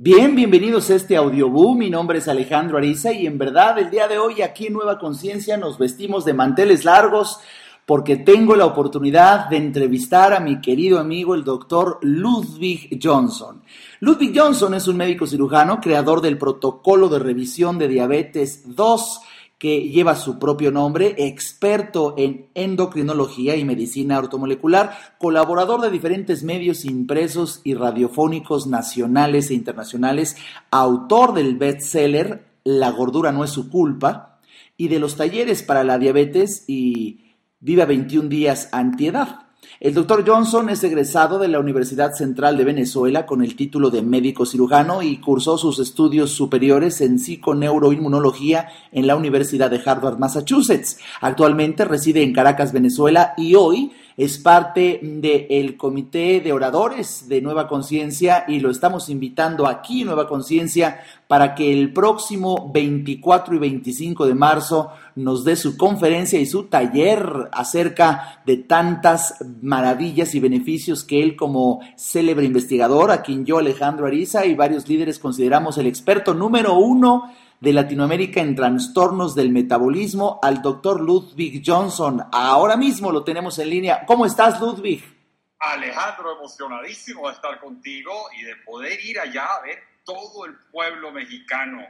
Bien, bienvenidos a este audioboom. Mi nombre es Alejandro Ariza y en verdad el día de hoy aquí en Nueva Conciencia nos vestimos de manteles largos porque tengo la oportunidad de entrevistar a mi querido amigo el doctor Ludwig Johnson. Ludwig Johnson es un médico cirujano, creador del protocolo de revisión de diabetes 2 que lleva su propio nombre, experto en endocrinología y medicina ortomolecular, colaborador de diferentes medios impresos y radiofónicos nacionales e internacionales, autor del bestseller La gordura no es su culpa y de los talleres para la diabetes y Viva 21 días antiedad. El doctor Johnson es egresado de la Universidad Central de Venezuela con el título de médico cirujano y cursó sus estudios superiores en psiconeuroinmunología en la Universidad de Harvard, Massachusetts. Actualmente reside en Caracas, Venezuela y hoy es parte del comité de oradores de Nueva Conciencia y lo estamos invitando aquí, Nueva Conciencia, para que el próximo 24 y 25 de marzo nos dé su conferencia y su taller acerca de tantas maravillas y beneficios que él como célebre investigador, a quien yo Alejandro Ariza y varios líderes consideramos el experto número uno de Latinoamérica en trastornos del metabolismo al doctor Ludwig Johnson. Ahora mismo lo tenemos en línea. ¿Cómo estás, Ludwig? Alejandro, emocionadísimo de estar contigo y de poder ir allá a ver todo el pueblo mexicano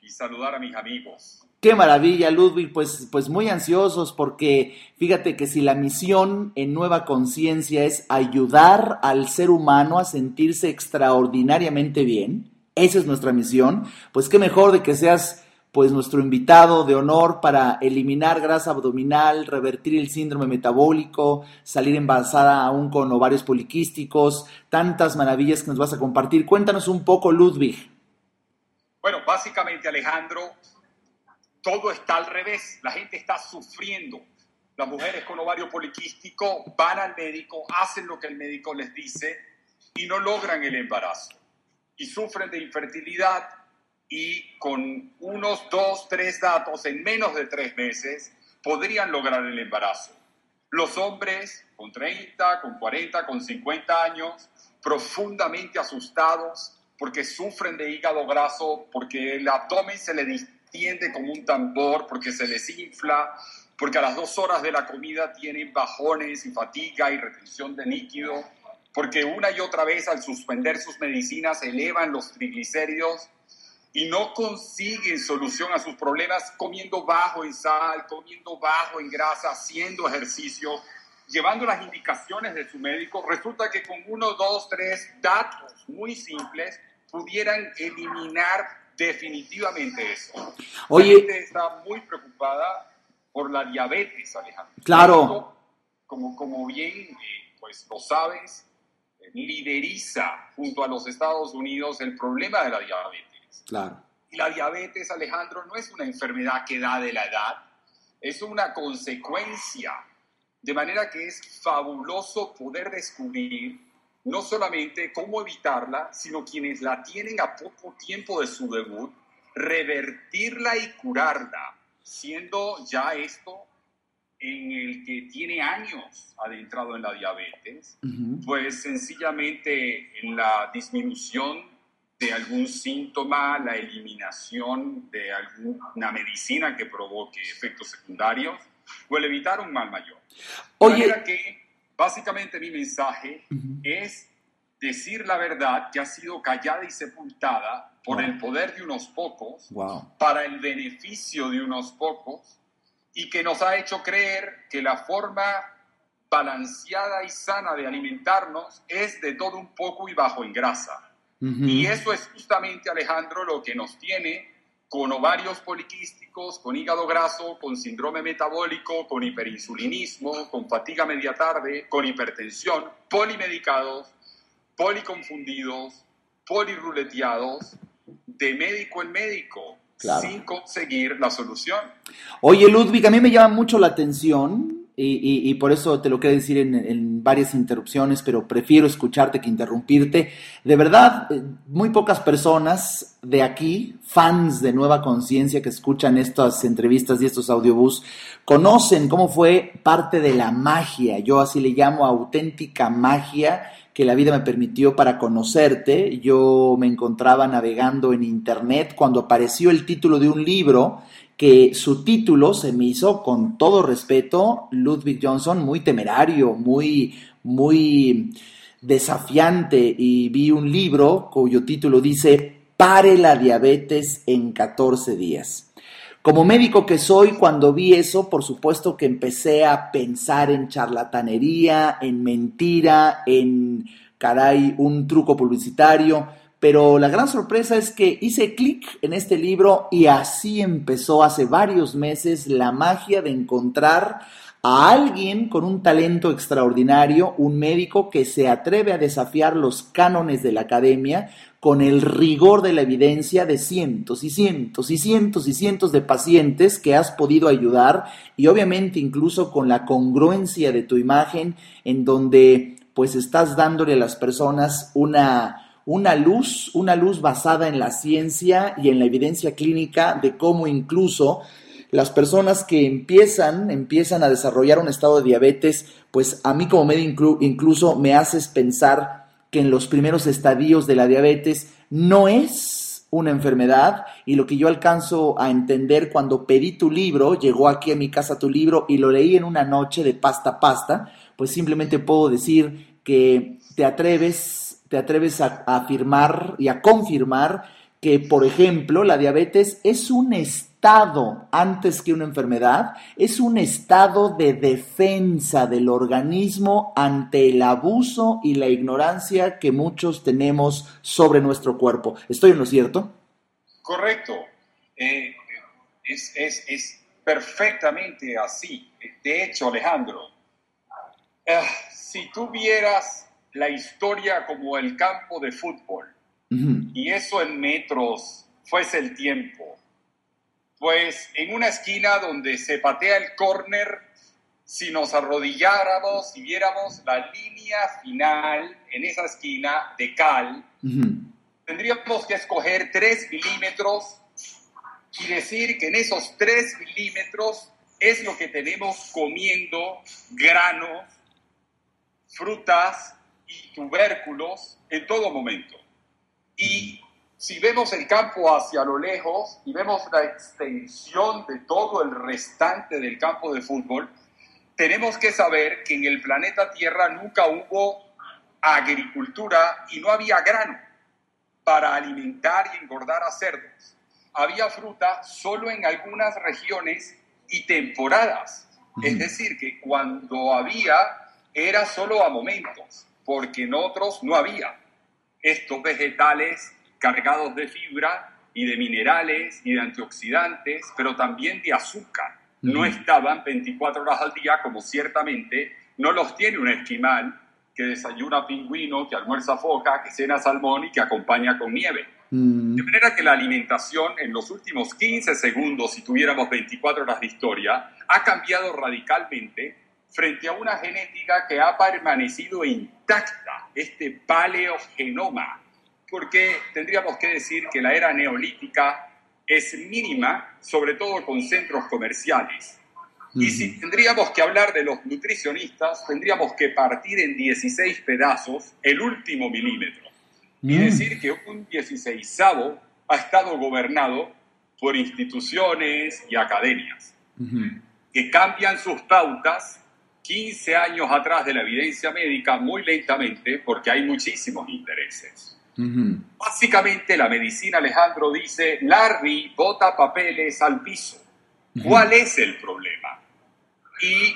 y saludar a mis amigos. Qué maravilla, Ludwig, pues, pues muy ansiosos porque fíjate que si la misión en Nueva Conciencia es ayudar al ser humano a sentirse extraordinariamente bien, esa es nuestra misión, pues qué mejor de que seas pues nuestro invitado de honor para eliminar grasa abdominal, revertir el síndrome metabólico, salir embarazada aún con ovarios poliquísticos, tantas maravillas que nos vas a compartir. Cuéntanos un poco, Ludwig. Bueno, básicamente, Alejandro, todo está al revés. La gente está sufriendo. Las mujeres con ovario poliquístico van al médico, hacen lo que el médico les dice y no logran el embarazo y sufren de infertilidad y con unos dos, tres datos en menos de tres meses podrían lograr el embarazo. Los hombres con 30, con 40, con 50 años, profundamente asustados porque sufren de hígado graso, porque el abdomen se les distiende como un tambor, porque se les infla, porque a las dos horas de la comida tienen bajones y fatiga y retención de líquido porque una y otra vez al suspender sus medicinas elevan los triglicéridos y no consiguen solución a sus problemas comiendo bajo en sal, comiendo bajo en grasa, haciendo ejercicio, llevando las indicaciones de su médico, resulta que con uno, dos, tres datos muy simples pudieran eliminar definitivamente eso. Oye, la gente está muy preocupada por la diabetes, Alejandro. Claro. como, como bien eh, pues lo sabes, lideriza junto a los Estados Unidos el problema de la diabetes. Claro. Y la diabetes, Alejandro, no es una enfermedad que da de la edad, es una consecuencia. De manera que es fabuloso poder descubrir no solamente cómo evitarla, sino quienes la tienen a poco tiempo de su debut, revertirla y curarla, siendo ya esto en el que tiene años adentrado en la diabetes, pues sencillamente en la disminución de algún síntoma, la eliminación de alguna medicina que provoque efectos secundarios o el evitar un mal mayor. Oye, que básicamente mi mensaje es decir la verdad que ha sido callada y sepultada por el poder de unos pocos, para el beneficio de unos pocos, y que nos ha hecho creer que la forma balanceada y sana de alimentarnos es de todo un poco y bajo en grasa. Y eso es justamente, Alejandro, lo que nos tiene con ovarios poliquísticos, con hígado graso, con síndrome metabólico, con hiperinsulinismo, con fatiga media tarde, con hipertensión, polimedicados, policonfundidos, poliruleteados, de médico en médico, sin conseguir la solución. Oye, Ludwig, a mí me llama mucho la atención y, por eso te lo quiero decir en, varias interrupciones, pero prefiero escucharte que interrumpirte. De verdad, eh, muy pocas personas de aquí, fans de Nueva Conciencia que escuchan estas entrevistas y estos audiobús, conocen cómo fue parte de la magia, yo así le llamo auténtica magia que la vida me permitió para conocerte. Yo me encontraba navegando en internet cuando apareció el título de un libro que su título se me hizo con todo respeto, Ludwig Johnson, muy temerario, muy, muy desafiante y vi un libro cuyo título dice Pare la diabetes en 14 días. Como médico que soy, cuando vi eso, por supuesto que empecé a pensar en charlatanería, en mentira, en, caray, un truco publicitario, pero la gran sorpresa es que hice clic en este libro y así empezó hace varios meses la magia de encontrar a alguien con un talento extraordinario, un médico que se atreve a desafiar los cánones de la academia con el rigor de la evidencia de cientos y cientos y cientos y cientos de pacientes que has podido ayudar y obviamente incluso con la congruencia de tu imagen en donde pues estás dándole a las personas una una luz, una luz basada en la ciencia y en la evidencia clínica de cómo incluso las personas que empiezan, empiezan a desarrollar un estado de diabetes, pues a mí como médico incluso me haces pensar que en los primeros estadios de la diabetes no es una enfermedad y lo que yo alcanzo a entender cuando pedí tu libro, llegó aquí a mi casa tu libro y lo leí en una noche de pasta a pasta, pues simplemente puedo decir que te atreves, te atreves a, a afirmar y a confirmar que, por ejemplo, la diabetes es un estado estado antes que una enfermedad, es un estado de defensa del organismo ante el abuso y la ignorancia que muchos tenemos sobre nuestro cuerpo. ¿Estoy en lo cierto? Correcto. Eh, es, es, perfectamente así. De hecho, Alejandro, eh, si tú vieras la historia como el campo de fútbol y eso en metros fuese el tiempo, pues en una esquina donde se patea el córner, si nos arrodilláramos y viéramos la línea final en esa esquina de cal, tendríamos que escoger 3 milímetros y decir que en esos 3 milímetros es lo que tenemos comiendo granos, frutas y tubérculos en todo momento. Y si vemos el campo hacia lo lejos y vemos la extensión de todo el restante del campo de fútbol, tenemos que saber que en el planeta Tierra nunca hubo agricultura y no había grano para alimentar y engordar a cerdos. Había fruta solo en algunas regiones y temporadas. Es decir, que cuando había era solo a momentos, porque en otros no había. Estos vegetales cargados de fibra y de minerales y de antioxidantes, pero también de azúcar. No estaban 24 horas al día como ciertamente no los tiene un esquimal que desayuna pingüino, que almuerza foca, que cena salmón y que acompaña con nieve. De manera que la alimentación en los últimos 15 segundos, si tuviéramos 24 horas de historia, ha cambiado radicalmente frente a una genética que ha permanecido intacta, este paleogenoma, porque tendríamos que decir que la era neolítica es mínima, sobre todo con centros comerciales. Y si tendríamos que hablar de los nutricionistas, tendríamos que partir en 16 pedazos el último milímetro. Y mm. decir que un 16 ha estado gobernado por instituciones y academias que cambian sus pautas 15 años atrás de la evidencia médica muy lentamente porque hay muchísimos intereses. Básicamente la medicina, Alejandro, dice, Larry bota papeles al piso. ¿Cuál es el problema? Y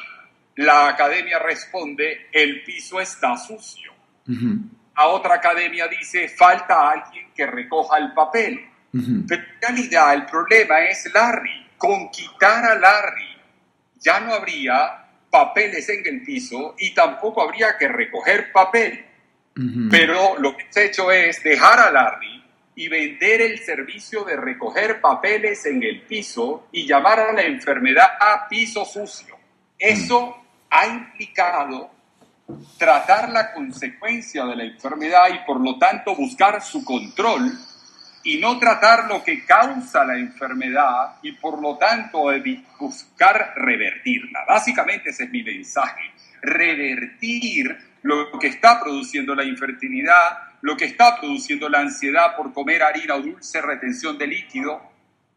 la academia responde, el piso está sucio. A otra academia dice, falta alguien que recoja el papel. Pero en realidad el problema es Larry. Con quitar a Larry ya no habría papeles en el piso y tampoco habría que recoger papel. Pero lo que se ha hecho es dejar a Larry y vender el servicio de recoger papeles en el piso y llamar a la enfermedad a piso sucio. Eso ha implicado tratar la consecuencia de la enfermedad y por lo tanto buscar su control y no tratar lo que causa la enfermedad y por lo tanto buscar revertirla. Básicamente ese es mi mensaje, revertir lo que está produciendo la infertilidad, lo que está produciendo la ansiedad por comer harina o dulce, retención de líquido.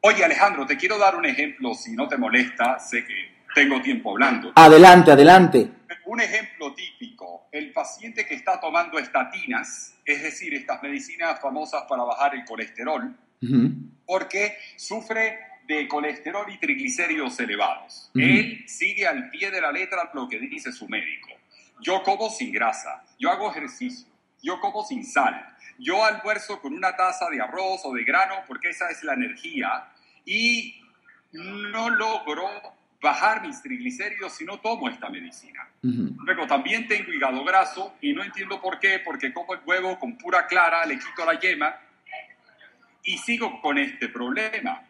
Oye Alejandro, te quiero dar un ejemplo, si no te molesta, sé que tengo tiempo hablando. Adelante, adelante. Un ejemplo típico, el paciente que está tomando estatinas, es decir, estas medicinas famosas para bajar el colesterol, porque sufre de colesterol y triglicéridos elevados. Él sigue al pie de la letra lo que dice su médico. Yo como sin grasa, yo hago ejercicio, yo como sin sal, yo almuerzo con una taza de arroz o de grano porque esa es la energía y no logro bajar mis triglicéridos si no tomo esta medicina. Luego también tengo hígado graso y no entiendo por qué, porque como el huevo con pura clara, le quito la yema y sigo con este problema.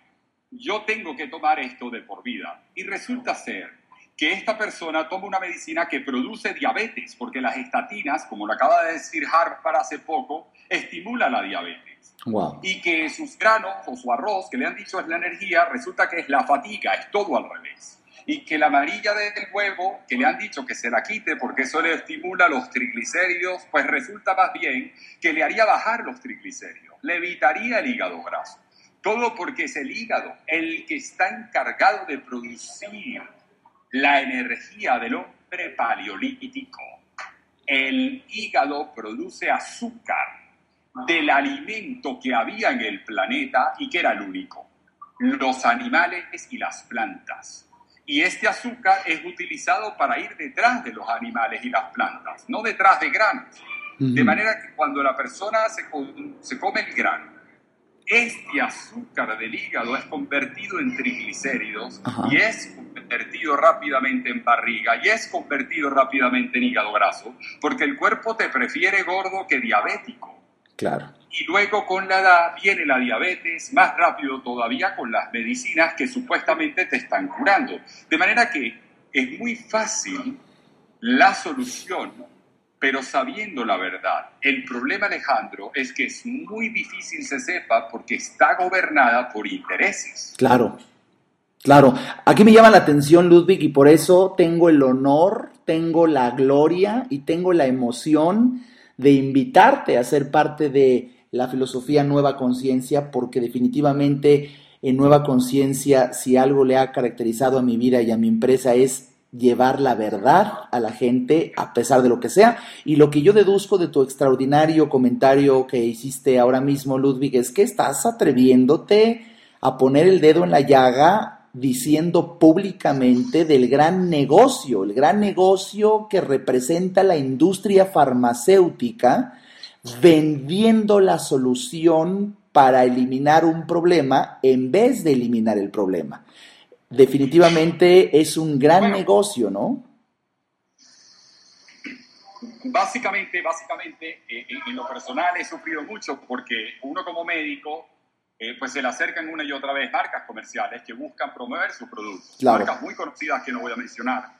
Yo tengo que tomar esto de por vida. Y resulta ser que esta persona toma una medicina que produce diabetes, porque las estatinas, como lo acaba de decir Harvard hace poco, estimula la diabetes. Y que sus granos o su arroz, que le han dicho es la energía, resulta que es la fatiga, es todo al revés. Y que la amarilla del huevo, que le han dicho que se la quite porque eso le estimula los triglicéridos, pues resulta más bien que le haría bajar los triglicéridos, le evitaría el hígado graso. Todo porque es el hígado el que está encargado de producir la energía del hombre paleolítico. El hígado produce azúcar del alimento que había en el planeta y que era el único, los animales y las plantas. Y este azúcar es utilizado para ir detrás de los animales y las plantas, no detrás de granos. De manera que cuando la persona se, se come el grano, este azúcar del hígado es convertido en triglicéridos y es convertido rápidamente en barriga y es convertido rápidamente en hígado graso, porque el cuerpo te prefiere gordo que diabético. Claro. Y luego con la edad viene la diabetes, más rápido todavía con las medicinas que supuestamente te están curando. De manera que es muy fácil la solución pero sabiendo la verdad. El problema, Alejandro, es que es muy difícil se sepa porque está gobernada por intereses. Claro, claro. Aquí me llama la atención, Ludwig, y por eso tengo el honor, tengo la gloria y tengo la emoción de invitarte a ser parte de la filosofía Nueva Conciencia, porque definitivamente en Nueva Conciencia, si algo le ha caracterizado a mi vida y a mi empresa es llevar la verdad a la gente a pesar de lo que sea. Y lo que yo deduzco de tu extraordinario comentario que hiciste ahora mismo, Ludwig, es que estás atreviéndote a poner el dedo en la llaga diciendo públicamente del gran negocio, el gran negocio que representa la industria farmacéutica, vendiendo la solución para eliminar un problema en vez de eliminar el problema definitivamente es un gran negocio, ¿no? Básicamente, básicamente, eh, en lo personal he sufrido mucho porque uno como médico, eh, pues se le acercan una y otra vez marcas comerciales que buscan promover sus productos. Marcas muy conocidas que no voy a mencionar.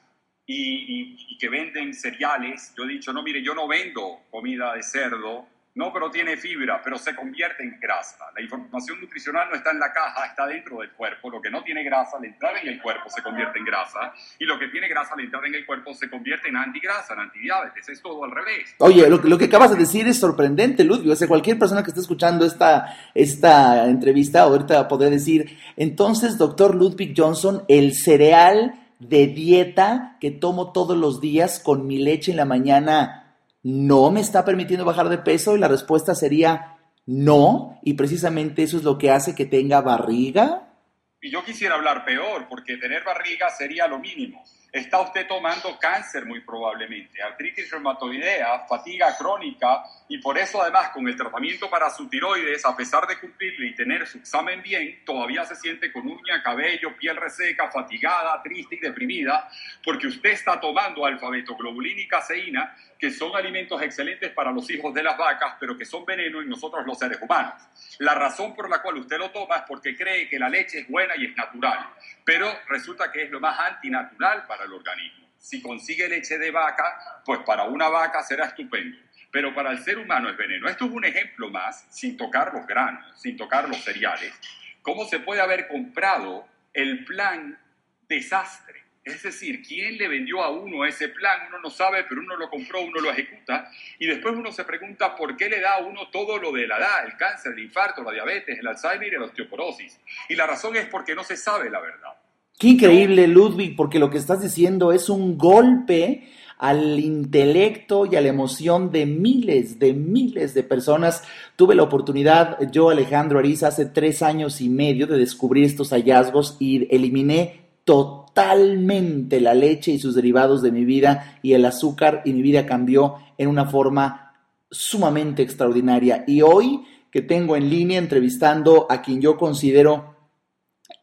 Y, y que venden cereales. Yo he dicho, no, mire, yo no vendo comida de cerdo, no, pero tiene fibra, pero se convierte en grasa. La información nutricional no está en la caja, está dentro del cuerpo. Lo que no tiene grasa al entrar en el cuerpo se convierte en grasa. Y lo que tiene grasa al entrar en el cuerpo se convierte en antigrasa, en antidiabetes. Es todo al revés. Oye, lo, que acabas de decir es sorprendente, Ludwig. O cualquier persona que esté escuchando esta, esta entrevista ahorita podría decir, entonces, doctor Ludwig Johnson, el cereal de dieta que tomo todos los días con mi leche en la mañana no me está permitiendo bajar de peso y la respuesta sería no y precisamente eso es lo que hace que tenga barriga. Y yo quisiera hablar peor porque tener barriga sería lo mínimo está usted tomando cáncer muy probablemente, artritis reumatoidea, fatiga crónica y por eso además con el tratamiento para su tiroides, a pesar de cumplirle y tener su examen bien, todavía se siente con uña, cabello, piel reseca, fatigada, triste y deprimida, porque usted está tomando alfa-betoglobulina y caseína, que son alimentos excelentes para los hijos de las vacas, pero que son veneno en nosotros los seres humanos. La razón por la cual usted lo toma es porque cree que la leche es buena y es natural, pero resulta que es lo más antinatural para organismo. Si consigue leche de vaca, pues para una vaca será estupendo, pero para el ser humano es veneno. Esto es un ejemplo más, sin tocar los granos, sin tocar los cereales, cómo se puede haber comprado el plan desastre Es decir, quién le vendió a uno ese plan, uno no sabe, pero uno lo compró, uno lo ejecuta, y después uno se pregunta por qué le da a uno todo lo de la edad, el cáncer, el infarto, la diabetes, el Alzheimer y la osteoporosis. Y la razón es porque no se sabe la verdad. Qué increíble, Ludwig, porque lo que estás diciendo es un golpe al intelecto y a la emoción de miles, de miles de personas. Tuve la oportunidad, yo Alejandro Ariza, hace tres años y medio de descubrir estos hallazgos y eliminé totalmente la leche y sus derivados de mi vida y el azúcar y mi vida cambió en una forma sumamente extraordinaria. Y hoy que tengo en línea entrevistando a quien yo considero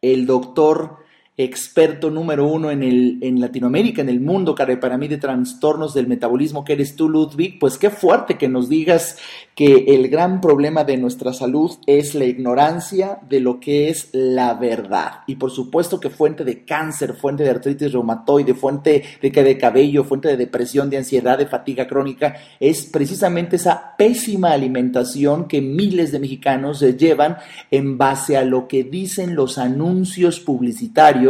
el doctor experto número uno en, el, en Latinoamérica, en el mundo, para mí, de trastornos del metabolismo que eres tú, Ludwig, pues qué fuerte que nos digas que el gran problema de nuestra salud es la ignorancia de lo que es la verdad. Y por supuesto que fuente de cáncer, fuente de artritis reumatoide, fuente de, de cabello, fuente de depresión, de ansiedad, de fatiga crónica, es precisamente esa pésima alimentación que miles de mexicanos llevan en base a lo que dicen los anuncios publicitarios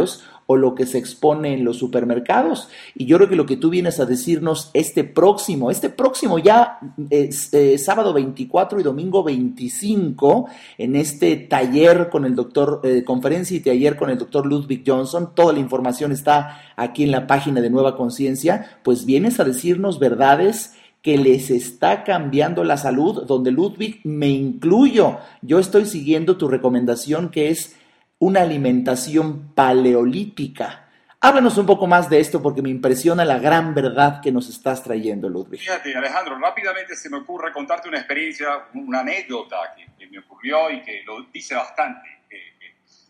o lo que se expone en los supermercados. Y yo creo que lo que tú vienes a decirnos este próximo, este próximo ya este, sábado 24 y domingo 25, en este taller con el doctor, eh, conferencia y taller con el doctor Ludwig Johnson, toda la información está aquí en la página de Nueva Conciencia, pues vienes a decirnos verdades que les está cambiando la salud, donde Ludwig me incluyo. Yo estoy siguiendo tu recomendación que es una alimentación paleolítica. Háblanos un poco más de esto porque me impresiona la gran verdad que nos estás trayendo, Ludwig. Fíjate, Alejandro, rápidamente se me ocurre contarte una experiencia, una anécdota que, me ocurrió y que lo dice bastante.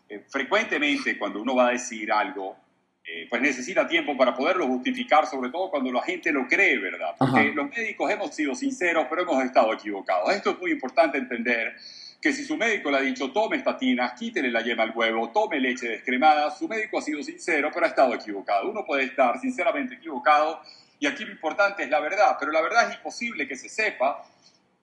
Eh, frecuentemente cuando uno va a decir algo, eh, pues necesita tiempo para poderlo justificar, sobre todo cuando la gente lo cree, ¿verdad? Porque los médicos hemos sido sinceros, pero hemos estado equivocados. Esto es muy importante entender que si su médico le ha dicho tome estatinas, quítele la yema al huevo, tome leche descremada, su médico ha sido sincero, pero ha estado equivocado. Uno puede estar sinceramente equivocado y aquí lo importante es la verdad, pero la verdad es imposible que se sepa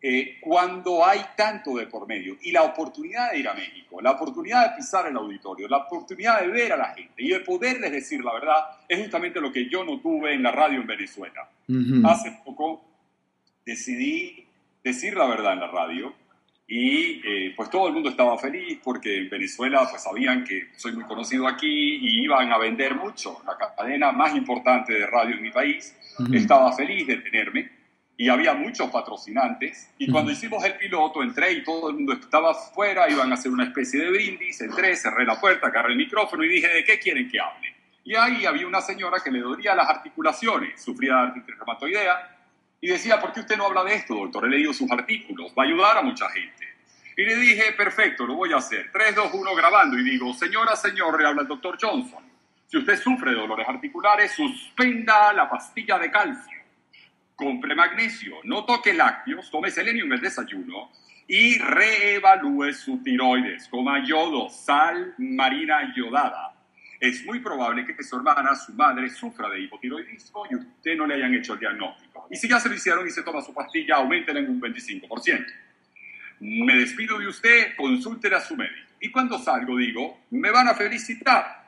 eh, cuando hay tanto de por medio. Y la oportunidad de ir a México, la oportunidad de pisar el auditorio, la oportunidad de ver a la gente y de poderles decir la verdad es justamente lo que yo no tuve en la radio en Venezuela. Hace poco decidí decir la verdad en la radio y eh, pues todo el mundo estaba feliz porque en Venezuela pues sabían que soy muy conocido aquí y iban a vender mucho. La cadena más importante de radio en mi país estaba feliz de tenerme y había muchos patrocinantes. Y cuando hicimos el piloto entré y todo el mundo estaba afuera, iban a hacer una especie de brindis, entré, cerré la puerta, agarré el micrófono y dije, ¿de qué quieren que hable? Y ahí había una señora que le dolía las articulaciones, sufría de artritis reumatoidea y decía, ¿por qué usted no habla de esto, doctor? He leído sus artículos, va a ayudar a mucha gente. Y le dije, perfecto, lo voy a hacer. 3, 2, 1 grabando y digo, señora, señor, le habla el doctor Johnson. Si usted sufre de dolores articulares, suspenda la pastilla de calcio. Compre magnesio, no toque lácteos, tome selenio en el desayuno y reevalúe su tiroides. Coma yodo, sal marina yodada es muy probable que su hermana, su madre, sufra de hipotiroidismo y usted no le hayan hecho el diagnóstico. Y si ya se lo hicieron y se toma su pastilla, aumenten en un 25%. Me despido de usted, consúltela a su médico. Y cuando salgo digo, me van a felicitar.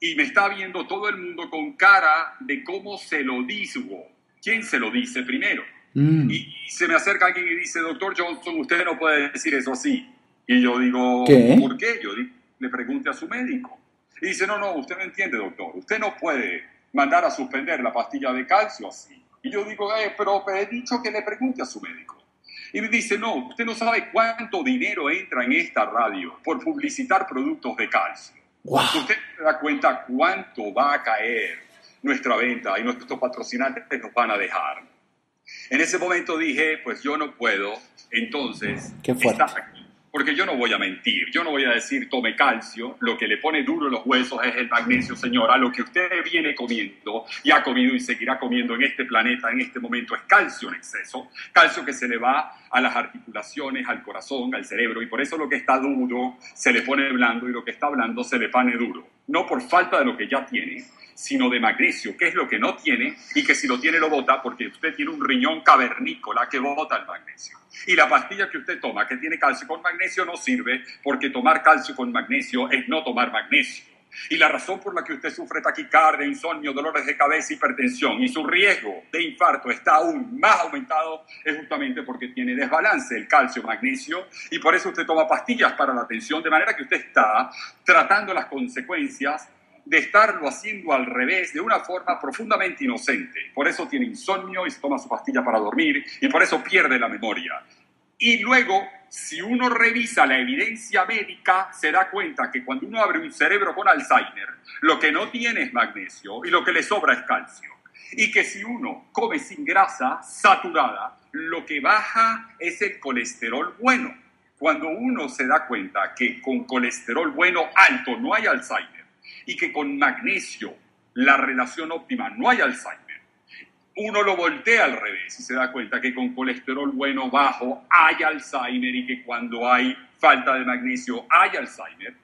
Y me está viendo todo el mundo con cara de cómo se lo digo. ¿Quién se lo dice primero? Mm. Y, se me acerca alguien y dice, doctor Johnson, usted no puede decir eso así. Y yo digo, ¿por qué? Yo le pregunte a su médico. Y dice, no, no, usted no entiende, doctor. Usted no puede mandar a suspender la pastilla de calcio así. Y yo digo, eh, pero he dicho que le pregunte a su médico. Y me dice, no, usted no sabe cuánto dinero entra en esta radio por publicitar productos de calcio. Usted se da cuenta cuánto va a caer nuestra venta y nuestros patrocinantes nos van a dejar. En ese momento dije, pues yo no puedo, entonces, estar aquí porque yo no voy a mentir, yo no voy a decir tome calcio, lo que le pone duro los huesos es el magnesio, señora, lo que usted viene comiendo y ha comido y seguirá comiendo en este planeta en este momento es calcio en exceso, calcio que se le va a las articulaciones, al corazón, al cerebro, y por eso lo que está duro se le pone blando y lo que está blando se le pone duro, no por falta de lo que ya tiene, sino de magnesio, que es lo que no tiene y que si lo tiene lo bota porque usted tiene un riñón cavernícola que bota el magnesio. Y la pastilla que usted toma, que tiene calcio con magnesio, no sirve porque tomar calcio con magnesio es no tomar magnesio. Y la razón por la que usted sufre taquicardia, insomnio, dolores de cabeza, hipertensión y su riesgo de infarto está aún más aumentado es justamente porque tiene desbalance el calcio, magnesio y por eso usted toma pastillas para la tensión, de manera que usted está tratando las consecuencias de estarlo haciendo al revés de una forma profundamente inocente. Por eso tiene insomnio y se toma su pastilla para dormir y por eso pierde la memoria. Y luego, si uno revisa la evidencia médica, se da cuenta que cuando uno abre un cerebro con Alzheimer, lo que no tiene es magnesio y lo que le sobra es calcio. Y que si uno come sin grasa saturada, lo que baja es el colesterol bueno. Cuando uno se da cuenta que con colesterol bueno alto no hay Alzheimer y que con magnesio la relación óptima no hay Alzheimer, uno lo voltea al revés y se da cuenta que con colesterol bueno bajo hay Alzheimer y que cuando hay falta de magnesio hay Alzheimer,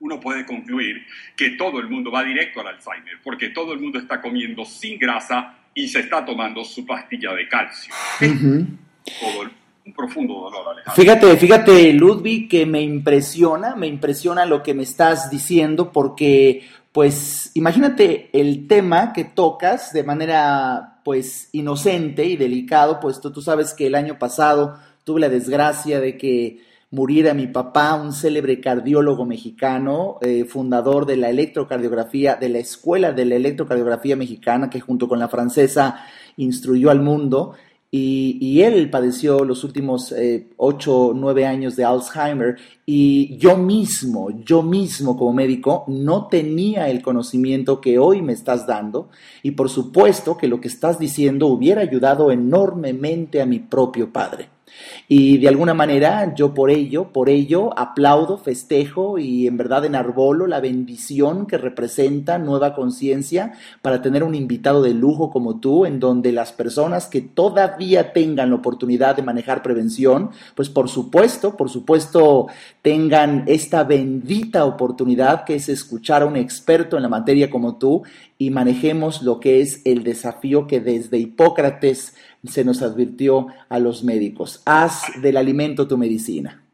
uno puede concluir que todo el mundo va directo al Alzheimer, porque todo el mundo está comiendo sin grasa y se está tomando su pastilla de calcio. Todo un profundo dolor, Alejandro. Fíjate, fíjate, Ludwig, que me impresiona, me impresiona lo que me estás diciendo, porque, pues, imagínate el tema que tocas de manera pues inocente y delicado, puesto tú sabes que el año pasado tuve la desgracia de que muriera mi papá, un célebre cardiólogo mexicano, eh, fundador de la electrocardiografía, de la Escuela de la Electrocardiografía Mexicana, que junto con la francesa instruyó al mundo. Y, él padeció los últimos eh, ocho o nueve años de Alzheimer y yo mismo, yo mismo como médico, no tenía el conocimiento que hoy me estás dando y por supuesto que lo que estás diciendo hubiera ayudado enormemente a mi propio padre. Y de alguna manera yo por ello, por ello aplaudo, festejo y en verdad enarbolo la bendición que representa Nueva Conciencia para tener un invitado de lujo como tú, en donde las personas que todavía tengan la oportunidad de manejar prevención, pues por supuesto, por supuesto tengan esta bendita oportunidad que es escuchar a un experto en la materia como tú y manejemos lo que es el desafío que desde Hipócrates se nos advirtió a los médicos. Haz del alimento tu medicina.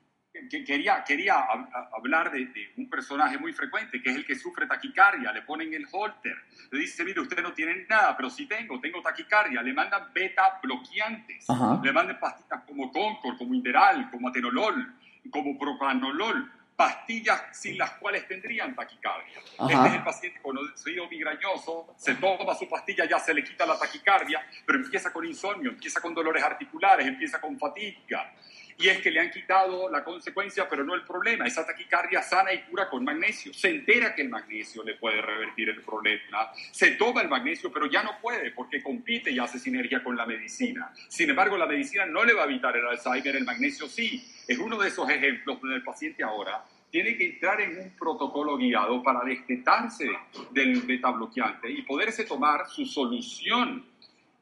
Quería, quería hablar de, un personaje muy frecuente, que es el que sufre taquicardia. Le ponen el holter. Le dice, mire, usted no tiene nada, pero sí tengo, tengo taquicardia. Le mandan beta bloqueantes. Le mandan pastillas como Concord, como Inderal, como Atenolol, como Propanolol pastillas sin las cuales tendrían taquicardia. Este es el paciente conocido migrañoso, se toma su pastilla, ya se le quita la taquicardia, pero empieza con insomnio, empieza con dolores articulares, empieza con fatiga. Y es que le han quitado la consecuencia, pero no el problema. Esa taquicardia sana y cura con magnesio. Se entera que el magnesio le puede revertir el problema. Se toma el magnesio, pero ya no puede porque compite y hace sinergia con la medicina. Sin embargo, la medicina no le va a evitar el Alzheimer, el magnesio sí. Es uno de esos ejemplos donde el paciente ahora tiene que entrar en un protocolo guiado para destetarse del beta bloqueante y poderse tomar su solución.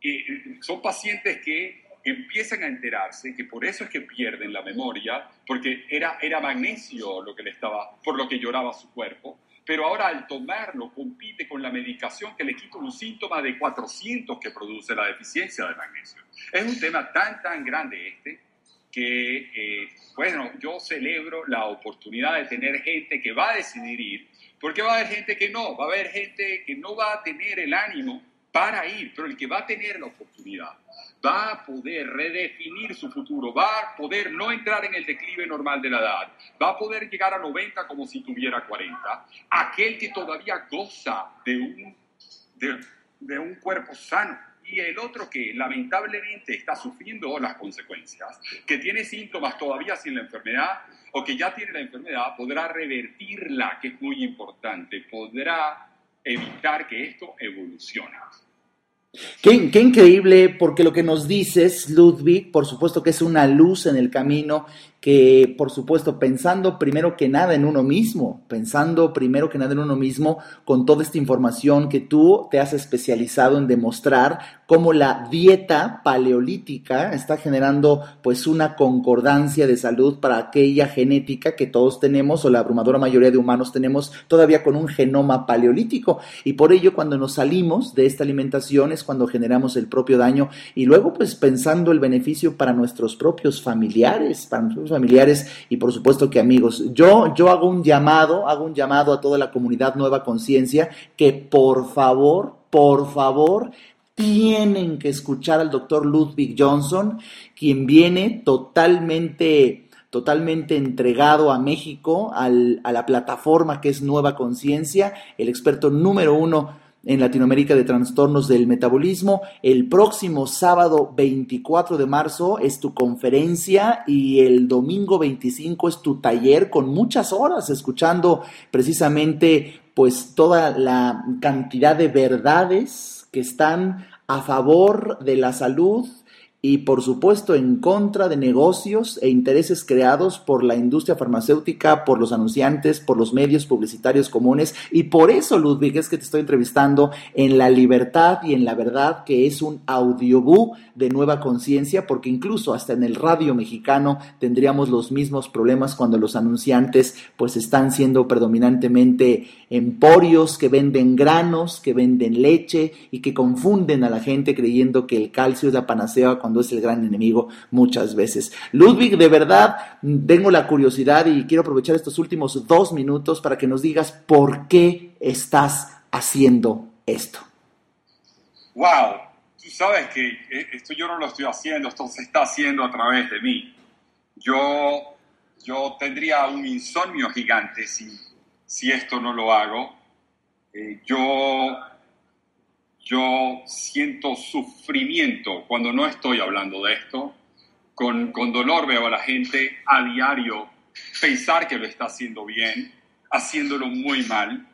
Eh, son pacientes que empiezan a enterarse que por eso es que pierden la memoria, porque era, era magnesio lo que le estaba, por lo que lloraba su cuerpo, pero ahora al tomarlo compite con la medicación que le quita un síntoma de 400 que produce la deficiencia de magnesio. Es un tema tan, tan grande este que, eh, bueno, yo celebro la oportunidad de tener gente que va a decidir ir, porque va a haber gente que no, va a haber gente que no va a tener el ánimo para ir, pero el que va a tener la oportunidad va a poder redefinir su futuro, va a poder no entrar en el declive normal de la edad, va a poder llegar a 90 como si tuviera 40. Aquel que todavía goza de un, de un cuerpo sano, y el otro que lamentablemente está sufriendo las consecuencias, que tiene síntomas todavía sin la enfermedad o que ya tiene la enfermedad, podrá revertirla, que es muy importante, podrá evitar que esto evolucione. Qué, increíble, porque lo que nos dices, Ludwig, por supuesto que es una luz en el camino que por supuesto pensando primero que nada en uno mismo, pensando primero que nada en uno mismo con toda esta información que tú te has especializado en demostrar cómo la dieta paleolítica está generando pues una concordancia de salud para aquella genética que todos tenemos o la abrumadora mayoría de humanos tenemos todavía con un genoma paleolítico. Y por ello cuando nos salimos de esta alimentación es cuando generamos el propio daño y luego pues pensando el beneficio para nuestros propios familiares, para nosotros familiares y por supuesto que amigos. Yo, yo hago un llamado, hago un llamado a toda la comunidad Nueva Conciencia que por favor, por favor, tienen que escuchar al doctor Ludwig Johnson, quien viene totalmente totalmente entregado a México, a la plataforma que es Nueva Conciencia, el experto número uno en Latinoamérica de trastornos del metabolismo. El próximo sábado 24 de marzo es tu conferencia y el domingo 25 es tu taller con muchas horas escuchando precisamente pues toda la cantidad de verdades que están a favor de la salud y por supuesto en contra de negocios e intereses creados por la industria farmacéutica, por los anunciantes, por los medios publicitarios comunes. Y por eso Ludwig es que te estoy entrevistando en La Libertad y en la Verdad que es un audiobú de nueva conciencia porque incluso hasta en el radio mexicano tendríamos los mismos problemas cuando los anunciantes pues están siendo predominantemente emporios que venden granos, que venden leche y que confunden a la gente creyendo que el calcio es la panacea cuando es el gran enemigo muchas veces. Ludwig, de verdad, tengo la curiosidad y quiero aprovechar estos últimos dos minutos para que nos digas por qué estás haciendo esto. Wow, tú sabes que eh, esto yo no lo estoy haciendo, esto se está haciendo a través de mí. Yo, yo tendría un insomnio gigante si, si esto no lo hago. Eh, yo yo siento sufrimiento cuando no estoy hablando de esto. Con, con, dolor veo a la gente a diario pensar que lo está haciendo bien, haciéndolo muy mal.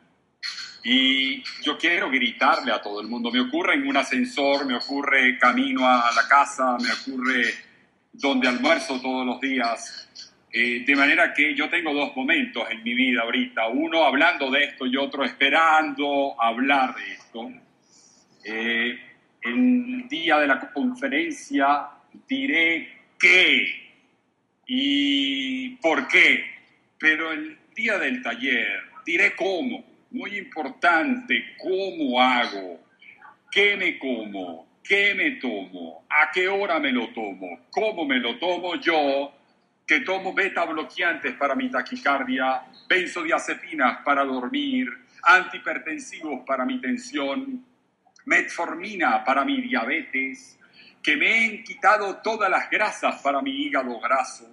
Y yo quiero gritarle a todo el mundo. Me ocurre en un ascensor, me ocurre camino a la casa, me ocurre donde almuerzo todos los días. Eh, de manera que yo tengo dos momentos en mi vida ahorita, uno hablando de esto y otro esperando hablar de esto. Eh, el día de la conferencia diré qué y por qué, pero el día del taller diré cómo, muy importante, cómo hago, qué me como, qué me tomo, a qué hora me lo tomo, cómo me lo tomo yo, que tomo beta bloqueantes para mi taquicardia, benzodiazepinas para dormir, antihipertensivos para mi tensión, metformina para mi diabetes, que me han quitado todas las grasas para mi hígado graso,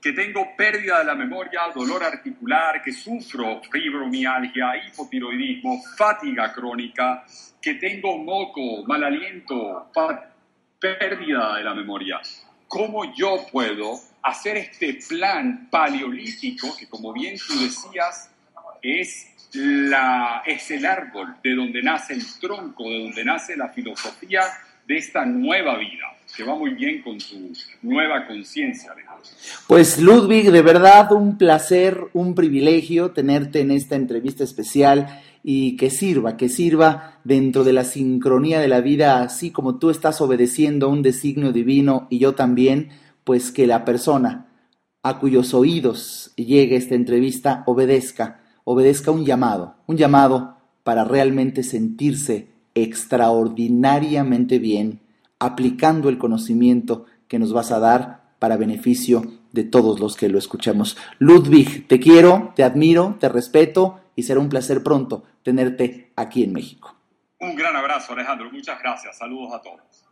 que tengo pérdida de la memoria, dolor articular, que sufro fibromialgia, hipotiroidismo, fatiga crónica, que tengo moco, mal aliento, pérdida de la memoria. ¿Cómo yo puedo hacer este plan paleolítico, que como bien tú decías, es la, es el árbol de donde nace el tronco, de donde nace la filosofía de esta nueva vida, que va muy bien con tu nueva conciencia, Pues Ludwig, de verdad un placer, un privilegio tenerte en esta entrevista especial y que sirva, que sirva dentro de la sincronía de la vida, así como tú estás obedeciendo a un designio divino y yo también, pues que la persona a cuyos oídos llegue esta entrevista obedezca obedezca un llamado, un llamado para realmente sentirse extraordinariamente bien, aplicando el conocimiento que nos vas a dar para beneficio de todos los que lo escuchemos. Ludwig, te quiero, te admiro, te respeto y será un placer pronto tenerte aquí en México. Un gran abrazo, Alejandro. Muchas gracias. Saludos a todos.